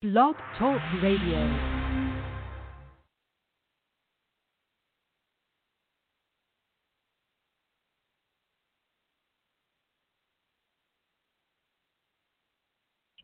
Blog Talk Radio.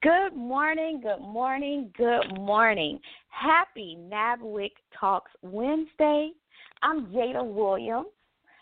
Good morning, good morning, good morning. Happy NABWIC Talks Wednesday. I'm Jada Williams,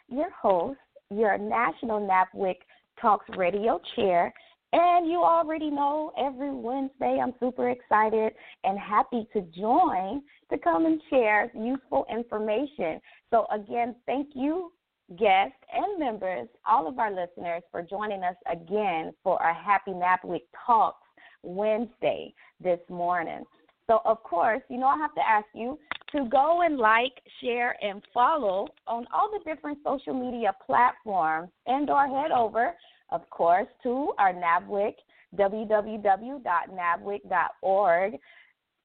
your host, your National NABWIC Talks Radio Chair. And you already know every Wednesday I'm super excited and happy to join to come and share useful information. So, again, thank you, guests and members, all of our listeners, for joining us again for our Happy NABWIC Talks Wednesday this morning. So, of course, you know, I have to ask you to go and like, share, and follow on all the different social media platforms and or head over, of course, to our NABWIC, www.nabwic.org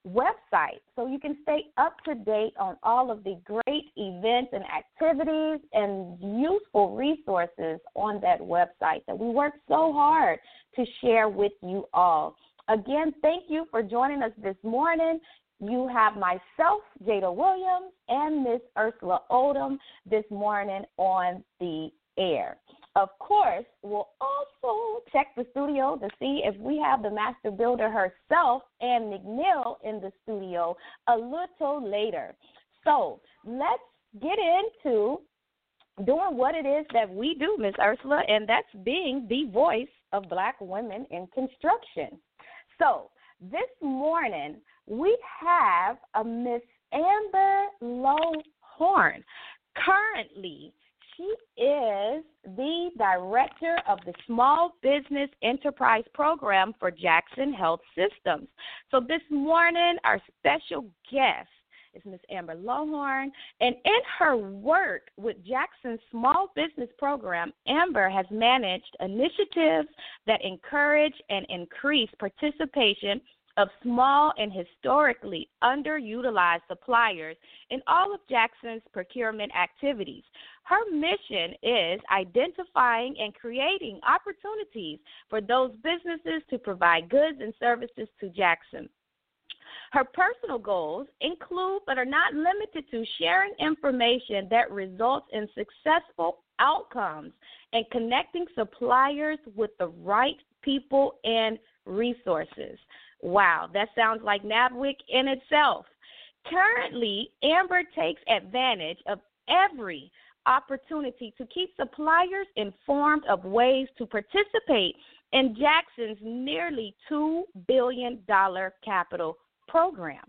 website so you can stay up to date on all of the great events and activities and useful resources on that website that we work so hard to share with you all. Again, thank you for joining us this morning. You have myself, Jada Williams, and Miss Ersula Odom this morning on the air. Of course, we'll also check the studio to see if we have the master builder herself Ann McNeil in the studio a little later. So let's get into doing what it is that we do, Miss Ersula, and that's being the voice of black women in construction. So this morning we have a Miss Amber Lawhorn. Currently, she is the director of the Small Business Enterprise Program for Jackson Health Systems. So this morning, our special guest is Ms. Amber Lawhorn. And in her work with Jackson's Small Business Program, Amber has managed initiatives that encourage and increase participation of small and historically underutilized suppliers in all of Jackson's procurement activities. Her mission is identifying and creating opportunities for those businesses to provide goods and services to Jackson. Her personal goals include, but are not limited to, sharing information that results in successful outcomes and connecting suppliers with the right people and resources. Wow, that sounds like NABWIC in itself. Currently, Amber takes advantage of every opportunity to keep suppliers informed of ways to participate in Jackson's nearly $2 billion capital program.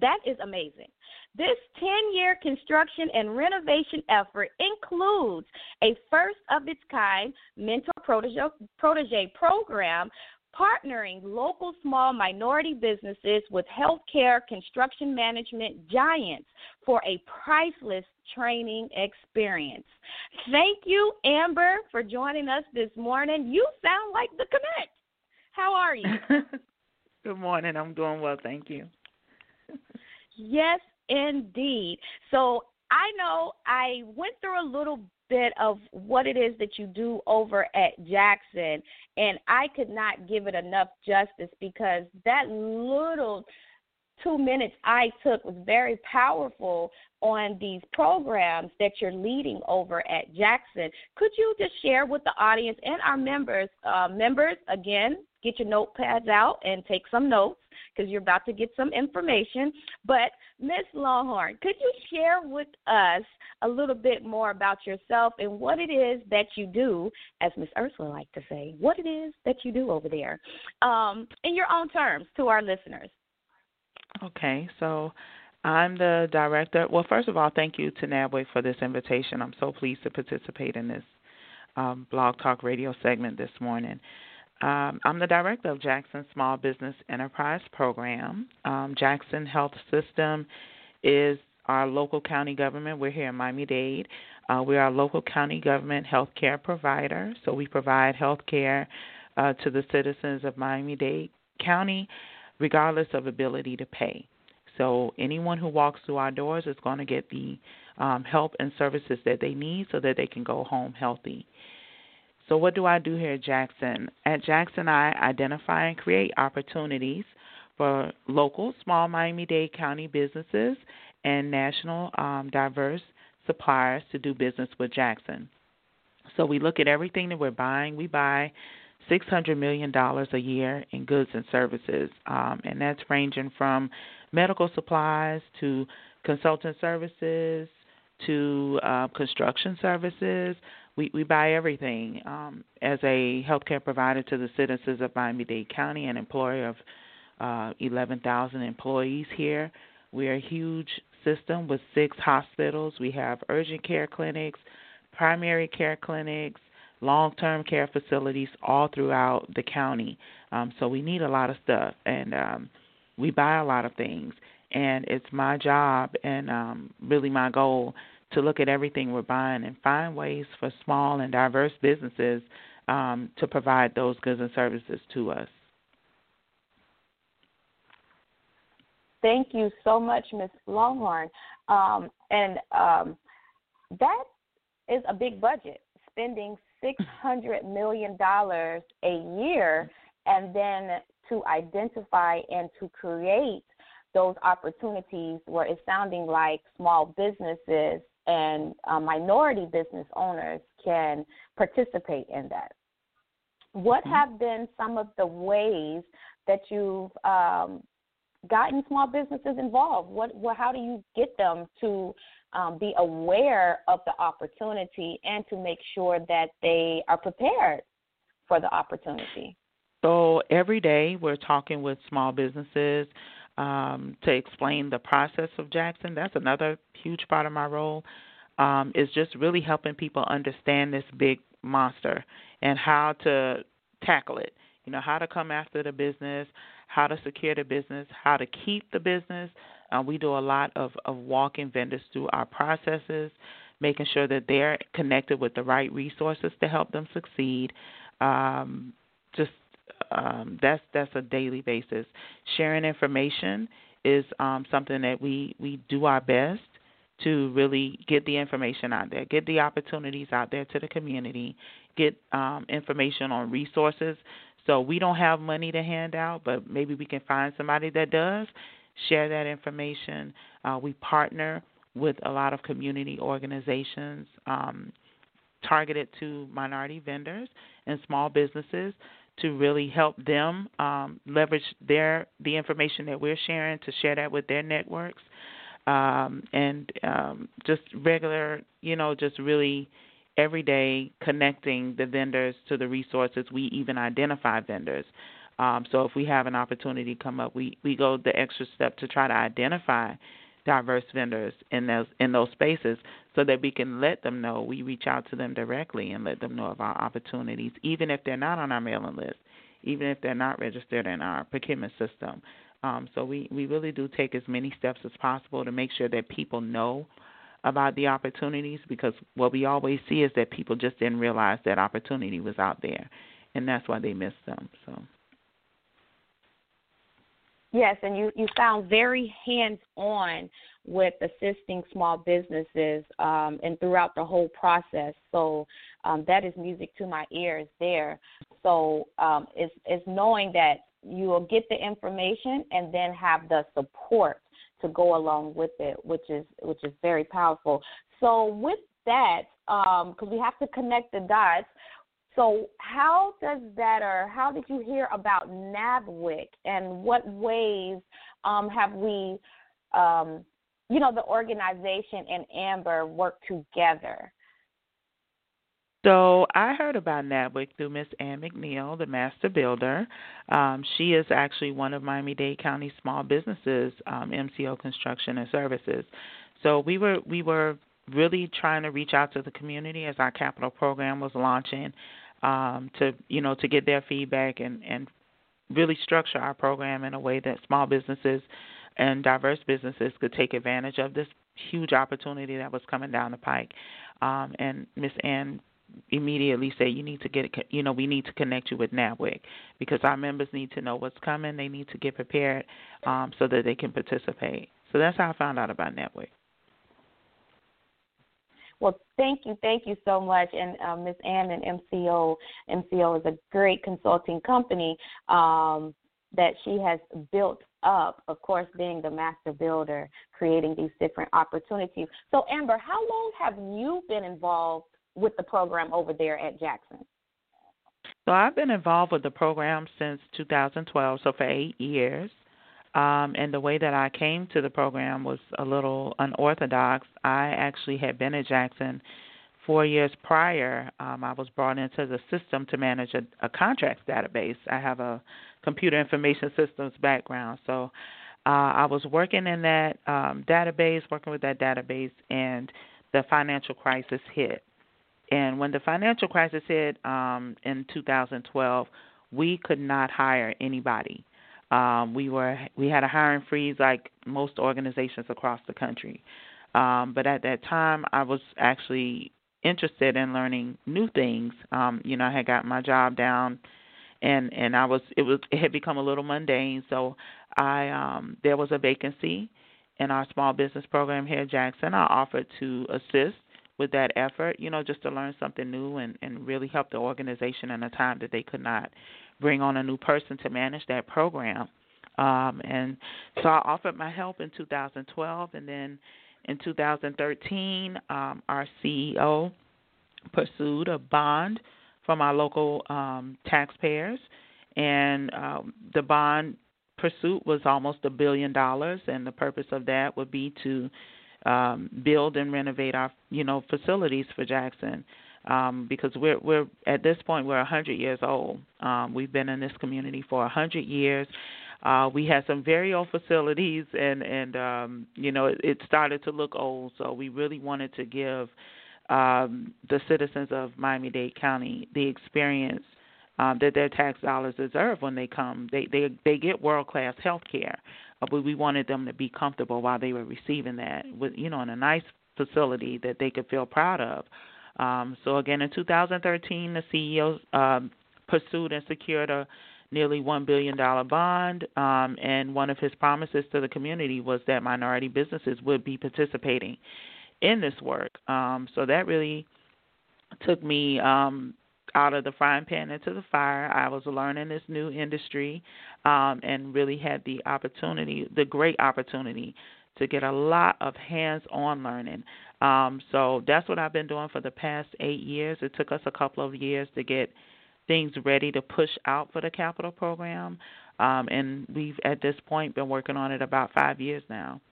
That is amazing. This 10 year construction and renovation effort includes a first of its kind mentor protege, protege program partnering local small minority businesses with healthcare construction management giants for a priceless training experience. Thank you, Amber, for joining us this morning. You sound like the Connect. How are you? Good morning. I'm doing well, thank you. yes, indeed. So I know I went through a little bit of what it is that you do over at Jackson. And I could not give it enough justice because that little two minutes I took was very powerful on these programs that you're leading over at Jackson. Could you just share with the audience and our members, uh, members again, get your notepads out and take some notes because you're about to get some information. But Miss Longhorn, could you share with us a little bit more about yourself and what it is that you do, as Miss Ersula like to say, what it is that you do over there, um, in your own terms to our listeners? Okay, so I'm the director. Well, first of all, thank you to NABWIC for this invitation. I'm so pleased to participate in this um, blog talk radio segment this morning. Um, I'm the director of Jackson Small Business Enterprise Program. Um, Jackson Health System is our local county government. We're here in Miami Dade. Uh, we are a local county government health care provider, so we provide health care uh, to the citizens of Miami Dade County regardless of ability to pay. So anyone who walks through our doors is going to get the um, help and services that they need so that they can go home healthy. So what do I do here at Jackson? At Jackson, I identify and create opportunities for local, small Miami-Dade County businesses and national um, diverse suppliers to do business with Jackson. So we look at everything that we're buying. We buy $600 million a year in goods and services, um, and that's ranging from medical supplies to consultant services to uh, construction services. We, we buy everything um, as a healthcare provider to the citizens of Miami Dade County, an employer of uh, 11,000 employees here. We're a huge system with six hospitals. We have urgent care clinics, primary care clinics, long term care facilities all throughout the county. Um, so we need a lot of stuff, and um, we buy a lot of things. And it's my job and um, really my goal to look at everything we're buying and find ways for small and diverse businesses um, to provide those goods and services to us. Thank you so much, Ms. Longhorn. Um, and um, that is a big budget, spending $600 million a year, and then to identify and to create those opportunities where it's sounding like small businesses and uh, minority business owners can participate in that. What mm-hmm. have been some of the ways that you've um, gotten small businesses involved? What, what, how do you get them to um, be aware of the opportunity and to make sure that they are prepared for the opportunity. So every day we're talking with small businesses um, to explain the process of Jackson. That's another huge part of my role. Um, is just really helping people understand this big monster and how to tackle it. You know, how to come after the business, how to secure the business, how to keep the business, uh, we do a lot of, of walking vendors through our processes, making sure that they're connected with the right resources to help them succeed. Um, just um, that's that's a daily basis. Sharing information is um, something that we we do our best to really get the information out there, get the opportunities out there to the community, get um, information on resources. So we don't have money to hand out, but maybe we can find somebody that does share that information. Uh, we partner with a lot of community organizations um, targeted to minority vendors and small businesses to really help them um, leverage their the information that we're sharing to share that with their networks um, and um, just regular, you know, just really every day connecting the vendors to the resources. We even identify vendors. Um, so if we have an opportunity come up, we, we go the extra step to try to identify diverse vendors in those in those spaces so that we can let them know we reach out to them directly and let them know of our opportunities even if they're not on our mailing list even if they're not registered in our procurement system. Um, so we, we really do take as many steps as possible to make sure that people know about the opportunities because what we always see is that people just didn't realize that opportunity was out there and that's why they missed them so Yes, and you, you sound very hands on with assisting small businesses um, and throughout the whole process. So um, that is music to my ears there. So um, it's, it's knowing that you will get the information and then have the support to go along with it, which is which is very powerful. So with that, because um, we have to connect the dots. So how does that, or how did you hear about NABWIC, and what ways um, have we, um, you know, the organization and Amber work together? So I heard about NABWIC through Miss Ann McNeil, the master builder. Um, she is actually one of Miami Dade County small businesses, um, MCO Construction and Services. So we were we were really trying to reach out to the community as our capital program was launching, um, to you know to get their feedback and and really structure our program in a way that small businesses and diverse businesses could take advantage of this huge opportunity that was coming down the pike. Um, and Miss Ann immediately said, you need to get you know we need to connect you with NABWIC because our members need to know what's coming. They need to get prepared um, so that they can participate. So that's how I found out about NABWIC. Well, thank you, thank you so much. And uh, Ms. Ann and MCO, MCO is a great consulting company um, that she has built up, of course, being the master builder, creating these different opportunities. So, Amber, how long have you been involved with the program over there at Jackson? So I've been involved with the program since 2012, so for eight years. Um, and the way that I came to the program was a little unorthodox. I actually had been at Jackson four years prior. Um, I was brought into the system to manage a, a contracts database. I have a computer information systems background, so uh, I was working in that um, database, working with that database, and the financial crisis hit. And when the financial crisis hit um, in 2012, we could not hire anybody. Um, we were we had a hiring freeze like most organizations across the country. Um, but at that time, I was actually interested in learning new things. Um, you know, I had gotten my job down, and and I was it was it had become a little mundane. So I um, there was a vacancy in our small business program here at Jackson. I offered to assist with that effort, you know, just to learn something new and, and really help the organization in a time that they could not bring on a new person to manage that program. Um, and so I offered my help in 2012, and then in 2013, um, our CEO pursued a bond from our local um, taxpayers, and um, the bond pursuit was almost a billion dollars, and the purpose of that would be to um, build and renovate our you know facilities for Jackson um, because we're we're at this point we're 100 years old. Um, we've been in this community for 100 years. Uh, we had some very old facilities, and and um, you know it, it started to look old. So we really wanted to give um, the citizens of Miami-Dade County the experience um, that their tax dollars deserve when they come. They they they get world class health care, uh, but we wanted them to be comfortable while they were receiving that, with you know, in a nice facility that they could feel proud of. Um, so again, in 2013, the CEO um, pursued and secured a nearly one billion dollar bond, um, and one of his promises to the community was that minority businesses would be participating in this work. Um, so that really took me um, out of the frying pan into the fire. I was learning this new industry um, and really had the opportunity, the great opportunity, to get a lot of hands on learning. Um, so that's what I've been doing for the past eight years. It took us a couple of years to get things ready to push out for the capital program. Um, and we've at this point been working on it about five years now.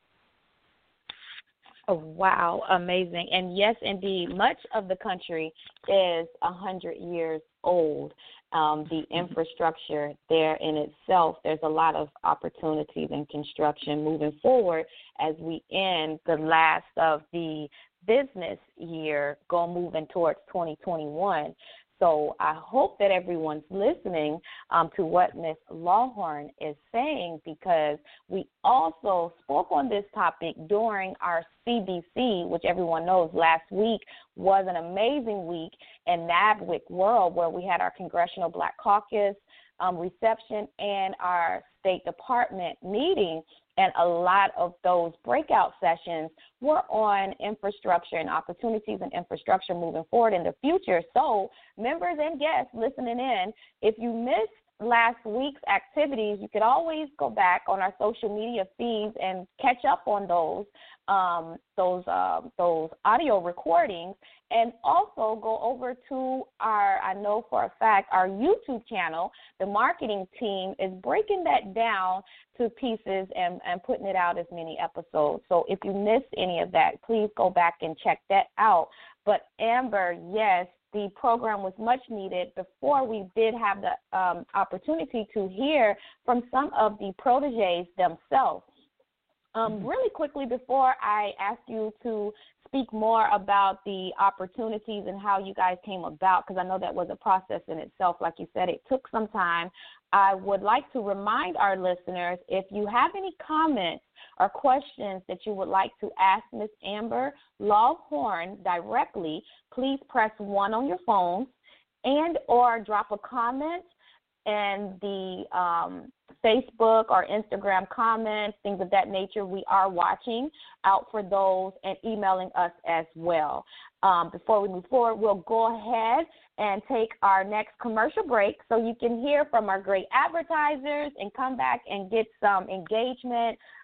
Oh, wow, amazing. And yes, indeed, much of the country is a 100 years old. Um, the mm-hmm. infrastructure there in itself, there's a lot of opportunities in construction moving forward as we end the last of the business year, go moving towards 2021. So I hope that everyone's listening um, to what Ms. Lawhorn is saying because we also spoke on this topic during our CBC, which everyone knows last week was an amazing week in NABWIC World where we had our Congressional Black Caucus um, reception and our State Department meeting. And a lot of those breakout sessions were on infrastructure and opportunities and infrastructure moving forward in the future. So, members and guests listening in, if you missed last week's activities, you could always go back on our social media feeds and catch up on those um, those uh, those audio recordings, and also go over to our I know for a fact our YouTube channel. The marketing team is breaking that down to pieces and, and putting it out as many episodes. So if you missed any of that, please go back and check that out. But Amber, yes, the program was much needed before we did have the um, opportunity to hear from some of the proteges themselves. Um, mm-hmm. really quickly, before I ask you to speak more about the opportunities and how you guys came about, because I know that was a process in itself. Like you said, it took some time. I would like to remind our listeners if you have any comments or questions that you would like to ask Ms. Amber Lawhorn directly, please press one on your phone and or drop a comment and the um, Facebook or Instagram comments, things of that nature. We are watching out for those and emailing us as well. Um, before we move forward, we'll go ahead and take our next commercial break so you can hear from our great advertisers and come back and get some engagement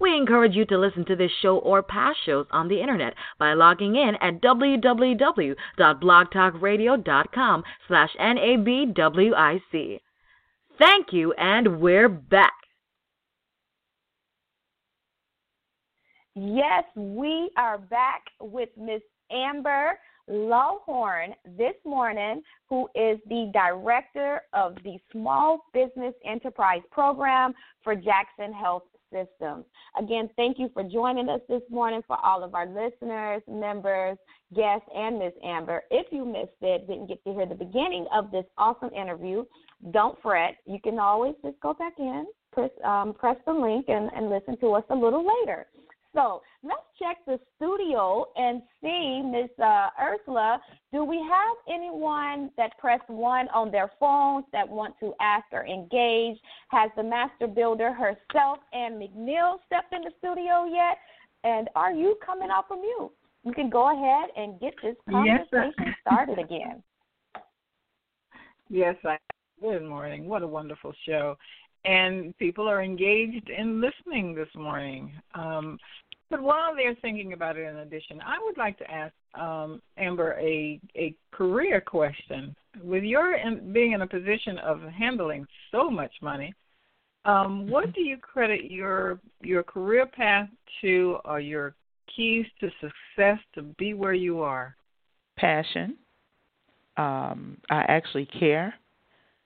We encourage you to listen to this show or past shows on the internet by logging in at www.blogtalkradio.com slash NABWIC. Thank you, and we're back. Yes, we are back with Miss Amber Lawhorn this morning, who is the director of the Small Business Enterprise Program for Jackson Health Systems. Again, thank you for joining us this morning for all of our listeners, members, guests, and Miss Amber. If you missed it, didn't get to hear the beginning of this awesome interview, don't fret. You can always just go back in, press, um, press the link, and, and listen to us a little later. So let's check the studio and see, Miss uh, Ersula, do we have anyone that pressed one on their phones that want to ask or engage? Has the master builder herself Ann McNeil stepped in the studio yet? And are you coming off of mute? You can go ahead and get this conversation yes, started again. Yes, I. Good morning. What a wonderful show and people are engaged in listening this morning. Um, but while they're thinking about it in addition, I would like to ask um, Amber a a career question. With your in, being in a position of handling so much money, um, what do you credit your your career path to, or your keys to success to be where you are? Passion. Um, I actually care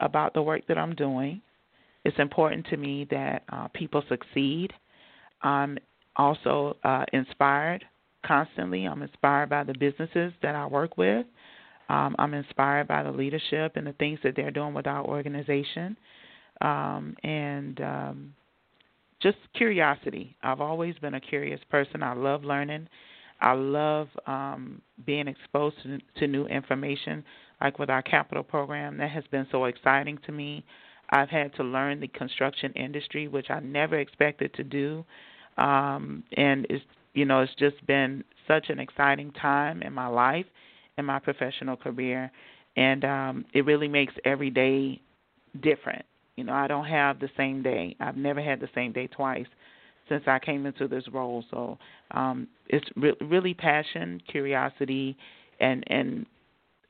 about the work that I'm doing. It's important to me that uh, people succeed. I'm also uh, inspired constantly. I'm inspired by the businesses that I work with. Um, I'm inspired by the leadership and the things that they're doing with our organization. Um, and um, just curiosity. I've always been a curious person. I love learning. I love um, being exposed to, to new information, like with our capital program. That has been so exciting to me. I've had to learn the construction industry, which I never expected to do um, and it's you know it's just been such an exciting time in my life, in my professional career, and um, it really makes every day different. You know, I don't have the same day. I've never had the same day twice since I came into this role. So um, it's re- really passion, curiosity, and and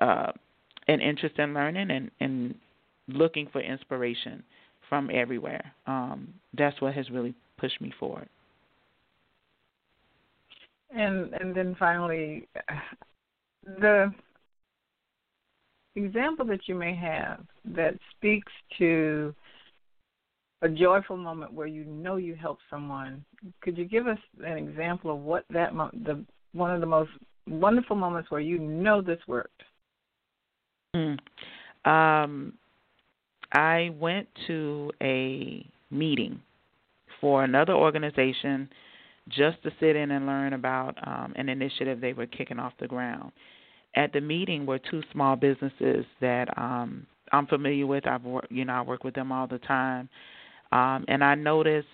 uh, an interest in learning and, and looking for inspiration from everywhere. Um, that's what has really pushed me forward. And and then finally, the example that you may have that speaks to a joyful moment where you know you helped someone. Could you give us an example of what that mo- the one of the most wonderful moments where you know this worked? Mm. Um, I went to a meeting for another organization just to sit in and learn about um, an initiative they were kicking off the ground. At the meeting were two small businesses that um, I'm familiar with. I've you know, I work with them all the time, um, and I noticed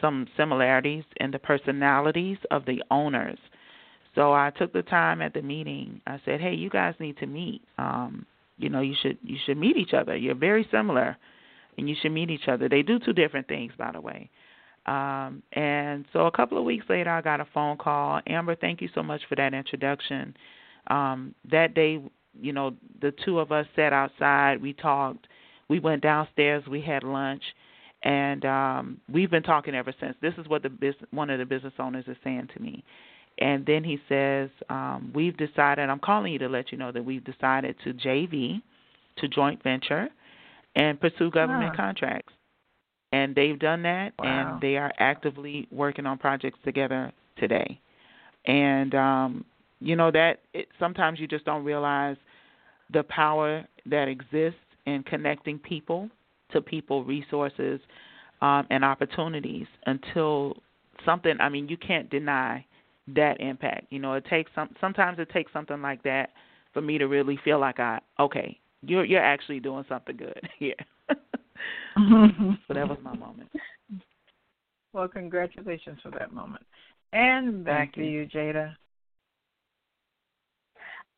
some similarities in the personalities of the owners. So I took the time at the meeting. I said, "Hey, you guys need to meet. Um, you know, you should you should meet each other. You're very similar, and you should meet each other. They do two different things, by the way." Um, and so a couple of weeks later, I got a phone call. Amber, thank you so much for that introduction. Um, that day, you know, the two of us sat outside. We talked. We went downstairs. We had lunch, and um, we've been talking ever since. This is what the business, one of the business owners is saying to me. And then he says, um, "We've decided. I'm calling you to let you know that we've decided to JV, to joint venture, and pursue government contracts." and they've done that Wow. and they are actively working on projects together today and um you know that it sometimes you just don't realize the power that exists in connecting people to people resources um and opportunities until something i mean you can't deny that impact you know it takes some sometimes it takes something like that for me to really feel like i okay you're you're actually doing something good here so that was my moment. Well, congratulations for that moment. And back Thank to you. you, Jada.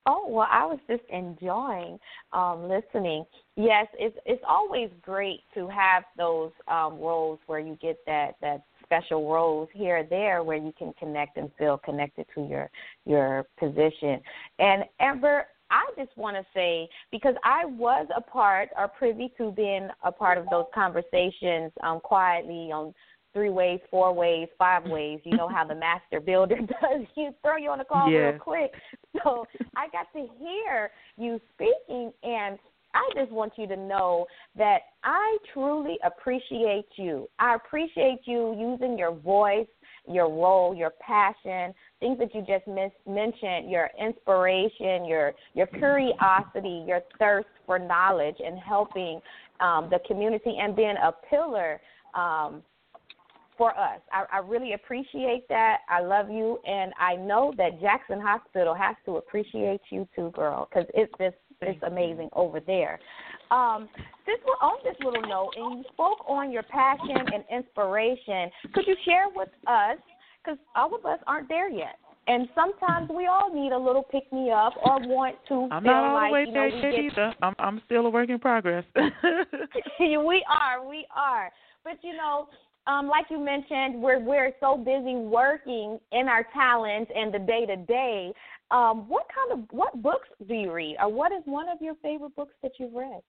Oh well, I was just enjoying um, listening. Yes, it's it's always great to have those um, roles where you get that that special roles here or there where you can connect and feel connected to your your position. And Amber, I just want to say because I was a part or privy to being a part of those conversations um, quietly on three ways, four ways, five ways. You know how the master builder does. You throw you on the call Yes. real quick. So I got to hear you speaking, and I just want you to know that I truly appreciate you. I appreciate you using your voice, your role, your passion, things that you just mis- mentioned, your inspiration, your your curiosity, your thirst for knowledge, and helping um, the community and being a pillar. Um, for us. I, I really appreciate that. I love you, and I know that Jackson Hospital has to appreciate you too, girl, because it's just it's amazing over there. Um, since we're on this little note, and you spoke on your passion and inspiration, could you share with us? Because all of us aren't there yet. And sometimes we all need a little pick me up or want to I'm feel not all like the way you know there yet either. I'm I'm still a work in progress. we are, we are. But you know, um, like you mentioned, we're we're so busy working in our talents and the day to day. Um, what kind of what books do you read, or what is one of your favorite books that you've read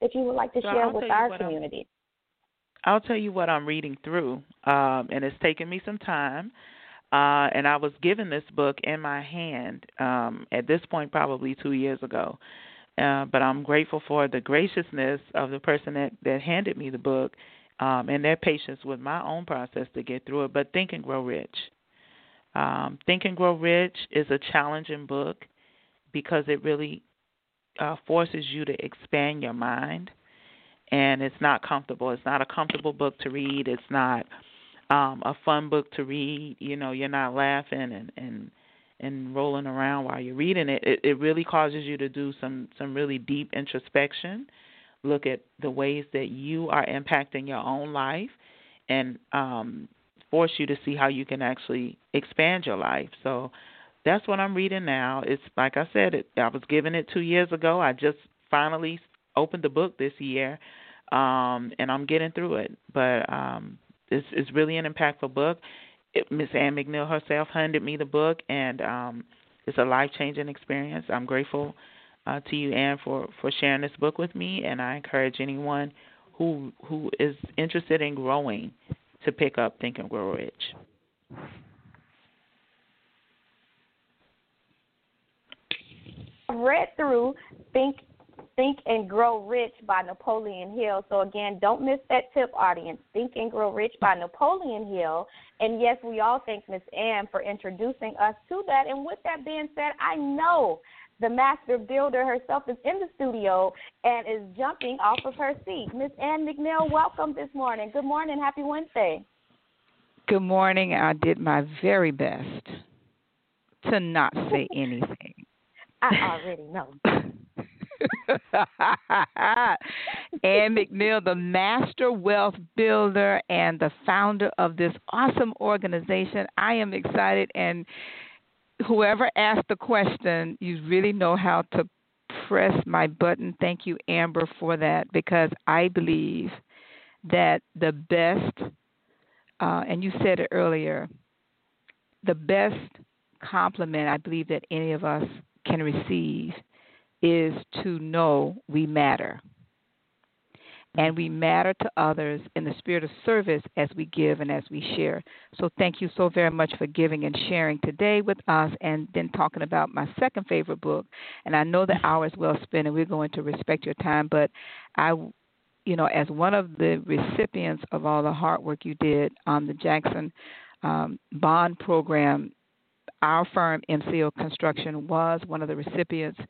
that you would like to So share I'll with our what I'm- community? I'll tell you what I'm reading through, um, and it's taken me some time. Uh, and I was given this book in my hand um, at this point, probably two years ago. Uh, but I'm grateful for the graciousness of the person that, that handed me the book um, and their patience with my own process to get through it. But Think and Grow Rich. Um, Think and Grow Rich is a challenging book because it really uh, forces you to expand your mind and it's not comfortable. It's not a comfortable book to read. It's not um a fun book to read. You know, you're not laughing and and and rolling around while you're reading it. It it really causes you to do some some really deep introspection, look at the ways that you are impacting your own life and um force you to see how you can actually expand your life. So that's what I'm reading now. It's like I said, it, I was given it 2 years ago. I just finally opened the book this year um, and I'm getting through it. But um, it's it's really an impactful book. Miss Ann McNeil herself handed me the book, and um, it's a life changing experience. I'm grateful uh, to you, Ann, for for sharing this book with me, and I encourage anyone who who is interested in growing to pick up Think and Grow Rich. read through Think Think and Grow Rich by Napoleon Hill. So again, don't miss that tip, audience. Think and Grow Rich by Napoleon Hill. And yes, we all thank Miss Ann for introducing us to that. And with that being said, I know the master builder herself is in the studio and is jumping off of her seat. Miss Ann McNeil, welcome this morning. Good morning. Happy Wednesday. Good morning. I did my very best to not say anything. I already know. Ann McNeil, the master wealth builder and the founder of this awesome organization. I am excited, and whoever asked the question, you really know how to press my button. Thank you, Amber, for that, because I believe that the best, uh, and you said it earlier, the best compliment I believe that any of us can receive is to know we matter. And we matter to others in the spirit of service as we give and as we share. So, thank you so very much for giving and sharing today with us, and then talking about my second favorite book. And I know the hour is well spent, and we're going to respect your time. But I, you know, as one of the recipients of all the hard work you did on the Jackson um, Bond Program our firm, MCO Construction, was one of the recipients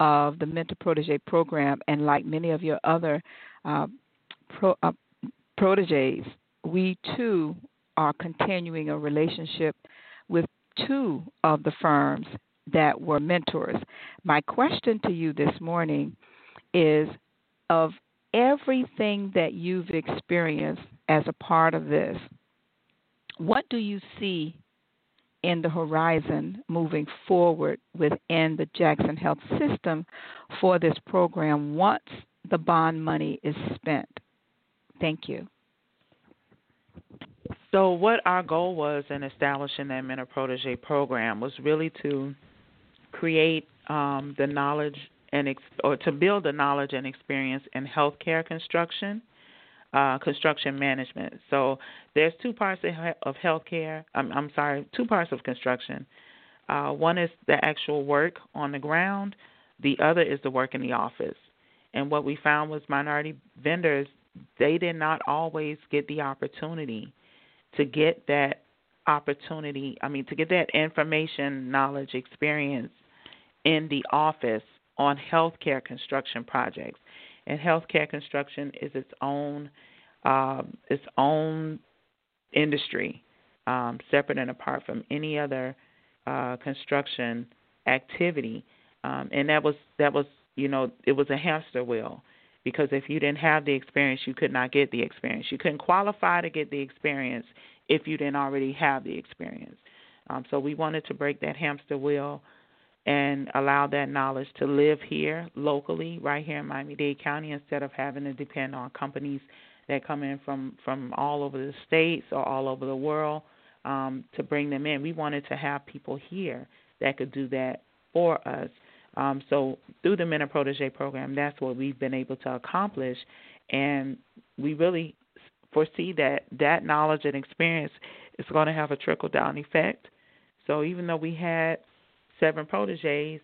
of the Mentor Protege program, and like many of your other uh, pro, uh, proteges, we too are continuing a relationship with two of the firms that were mentors. My question to you this morning is of everything that you've experienced as a part of this, what do you see in the horizon moving forward within the Jackson Health System for this program once the bond money is spent? Thank you. So, what our goal was in establishing that Mentor Protege program was really to create um, the knowledge and ex- or to build the knowledge and experience in healthcare construction uh, construction management. So there's two parts of healthcare. I'm, I'm sorry, two parts of construction. Uh, one is the actual work on the ground. The other is the work in the office. And what we found was minority vendors they did not always get the opportunity to get that opportunity. I mean, to get that information, knowledge, experience in the office on healthcare construction projects and healthcare construction is its own um, its own industry, um, separate and apart from any other uh, construction activity. Um, and that was that was you know it was a hamster wheel because if you didn't have the experience, you could not get the experience. You couldn't qualify to get the experience if you didn't already have the experience. Um, so we wanted to break that hamster wheel and allow that knowledge to live here locally, right here in Miami Dade County, instead of having to depend on companies that come in from from all over the states or all over the world um, to bring them in. We wanted to have people here that could do that for us. Um, so through the Mentor Protege program, that's what we've been able to accomplish, and we really foresee that that knowledge and experience is going to have a trickle down effect. So even though we had seven proteges,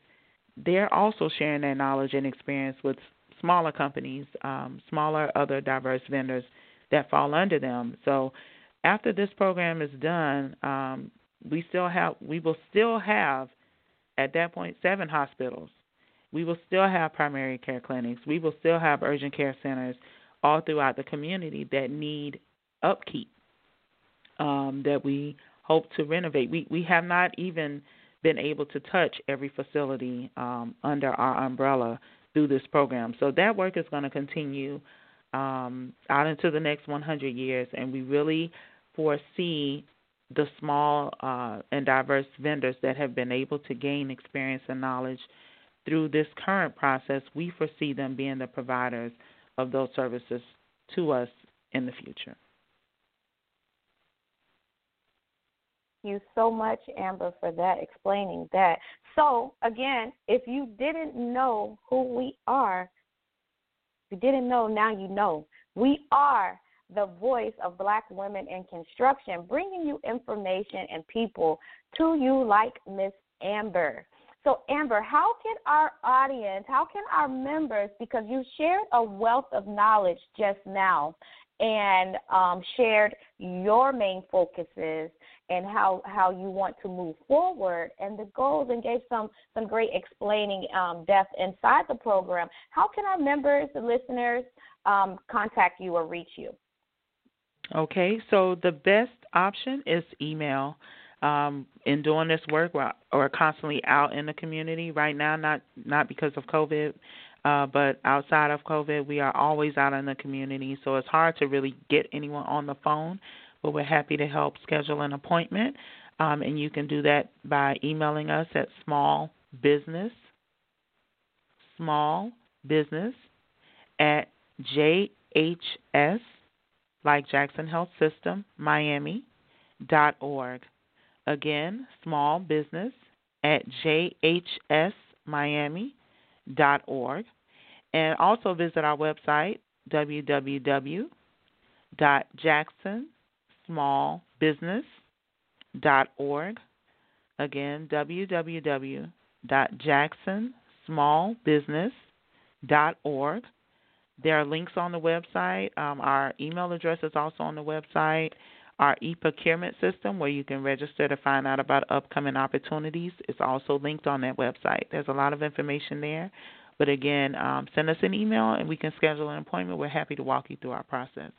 they're also sharing their knowledge and experience with smaller companies, um, smaller other diverse vendors that fall under them. So after this program is done, um, we still have we will still have at that point seven hospitals. We will still have primary care clinics. We will still have urgent care centers all throughout the community that need upkeep um, that we hope to renovate. We we have not even been able to touch every facility um, under our umbrella through this program. So that work is going to continue um, out into the next 100 years, and we really foresee the small uh, and diverse vendors that have been able to gain experience and knowledge through this current process. We foresee them being the providers of those services to us in the future. Thank you so much, Amber, for that, explaining that. So, again, if you didn't know who we are, you didn't know, now you know. We are the voice of black women in construction, bringing you information and people to you like Miss Amber. So, Amber, how can our audience, how can our members, because you shared a wealth of knowledge just now and um, shared your main focuses and how how you want to move forward and the goals and gave some some great explaining um, depth inside the program. How can our members, the listeners, um, contact you or reach you? Okay, so the best option is email. Um, in doing this work, we're, we're constantly out in the community right now, not not because of COVID, uh, but outside of COVID, we are always out in the community, so it's hard to really get anyone on the phone but we're happy to help schedule an appointment. Um, and you can do that by emailing us at small business, small business at JHS, like Jackson Health System, Miami, dot org. Again, small business at JHS, Miami, dot org. And also visit our website, www.jackson smallbusiness.org. Again, www.jacksonsmallbusiness.org. There are links on the website. Um, our email address is also on the website. Our e-procurement system, where you can register to find out about upcoming opportunities, is also linked on that website. There's a lot of information there. But again, um, send us an email and we can schedule an appointment. We're happy to walk you through our process.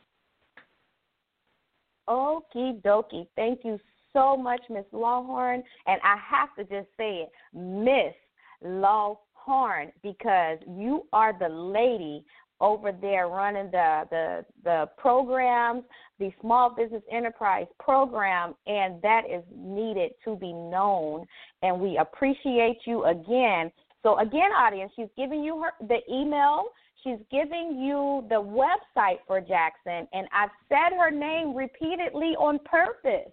Okie dokie. Thank you so much, Miss Lawhorn. And I have to just say it, Miss Lawhorn, because you are the lady over there running the, the the programs, the small business enterprise program, and that is needed to be known. And we appreciate you again. So again, audience, she's giving you her the email She's giving you the website for Jackson, and I've said her name repeatedly on purpose.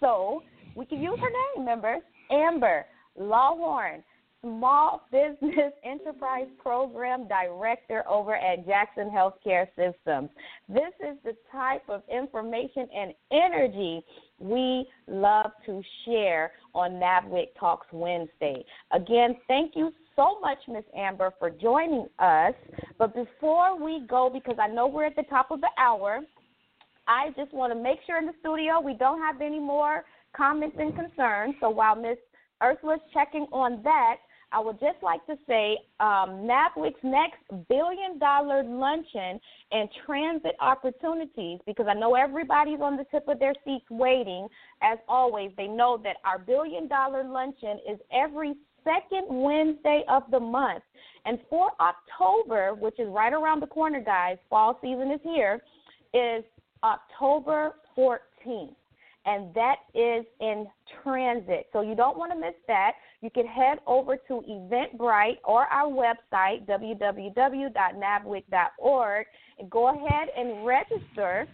So we can use her name, members. Amber Lawhorn, Small Business Enterprise Program Director over at Jackson Healthcare Systems. This is the type of information and energy we love to share on NABWIC Talks Wednesday. Again, thank you so much, Miss Amber, for joining us. But before we go, because I know we're at the top of the hour, I just want to make sure in the studio we don't have any more comments and concerns. So while Miss Ersula's checking on that, I would just like to say um, NABWIC's next billion dollar luncheon and transit opportunities, because I know everybody's on the tip of their seats waiting. As always, they know that our billion dollar luncheon is every second Wednesday of the month. And for October, which is right around the corner, guys, fall season is here, is October 14th. And that is in transit. So you don't want to miss that. You can head over to Eventbrite or our website, www.nabwic.org, and go ahead and register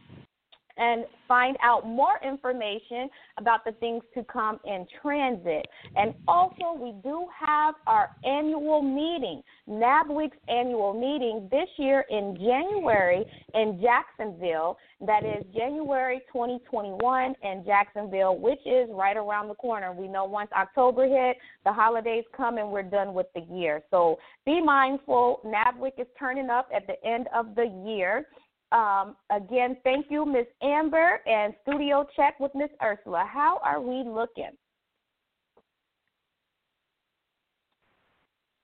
and find out more information about the things to come in transit. And also, we do have our annual meeting, NABWIC's annual meeting this year in January in Jacksonville. That is January 2021 in Jacksonville, which is right around the corner. We know once October hit, the holidays come and we're done with the year. So be mindful. NABWIC is turning up at the end of the year. Um, again, thank you, Miss Amber, and studio check with Miss Ersula. How are we looking?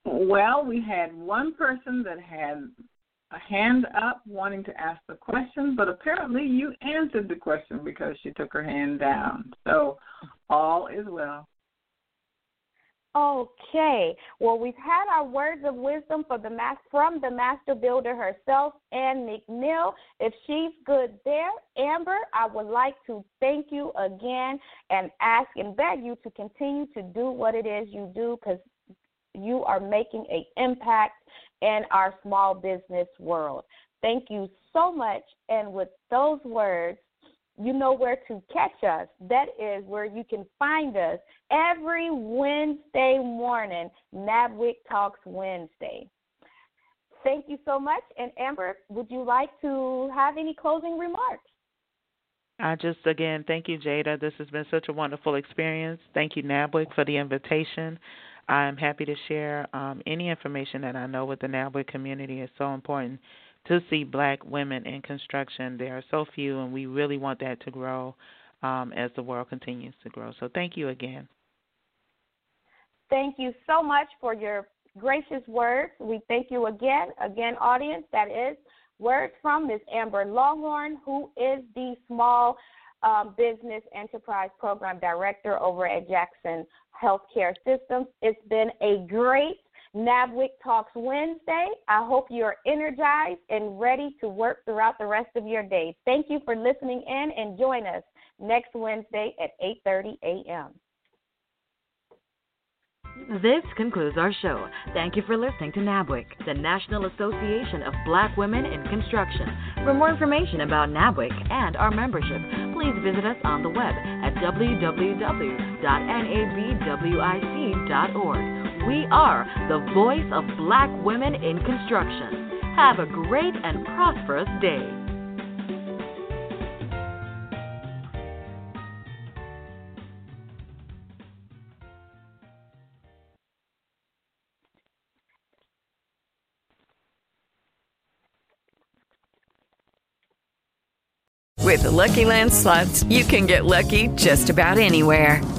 Well, we had one person that had a hand up wanting to ask the question, but apparently you answered the question because she took her hand down. So all is well. Okay. Well, we've had our words of wisdom the from the master builder herself, Ann McNeil. If she's good there, Amber, I would like to thank you again and ask and beg you to continue to do what it is you do because you are making an impact in our small business world. Thank you so much. And with those words, you know where to catch us. That is where you can find us every Wednesday morning, NABWIC Talks Wednesday. Thank you so much. And Amber, would you like to have any closing remarks? I just again thank you, Jada. This has been such a wonderful experience. Thank you, NABWIC, for the invitation. I'm happy to share um, any information that I know with the NABWIC community. It's so important to see black women in construction. There are so few, and we really want that to grow um, as the world continues to grow. So thank you again. Thank you so much for your gracious words. We thank you again, again, audience. That is words from Ms. Amber Lawhorn, who is the Small um, Business Enterprise Program Director over at Jackson Healthcare Systems. It's been a great NABWIC Talks Wednesday. I hope you're energized and ready to work throughout the rest of your day. Thank you for listening in and join us next Wednesday at 8:30 a.m. This concludes our show. Thank you for listening to NABWIC, the National Association of Black Women in Construction. For more information about NABWIC and our membership, please visit us on the web at www.nabwic.org. We are the voice of black women in construction. Have a great and prosperous day. With the Lucky Land slots, you can get lucky just about anywhere.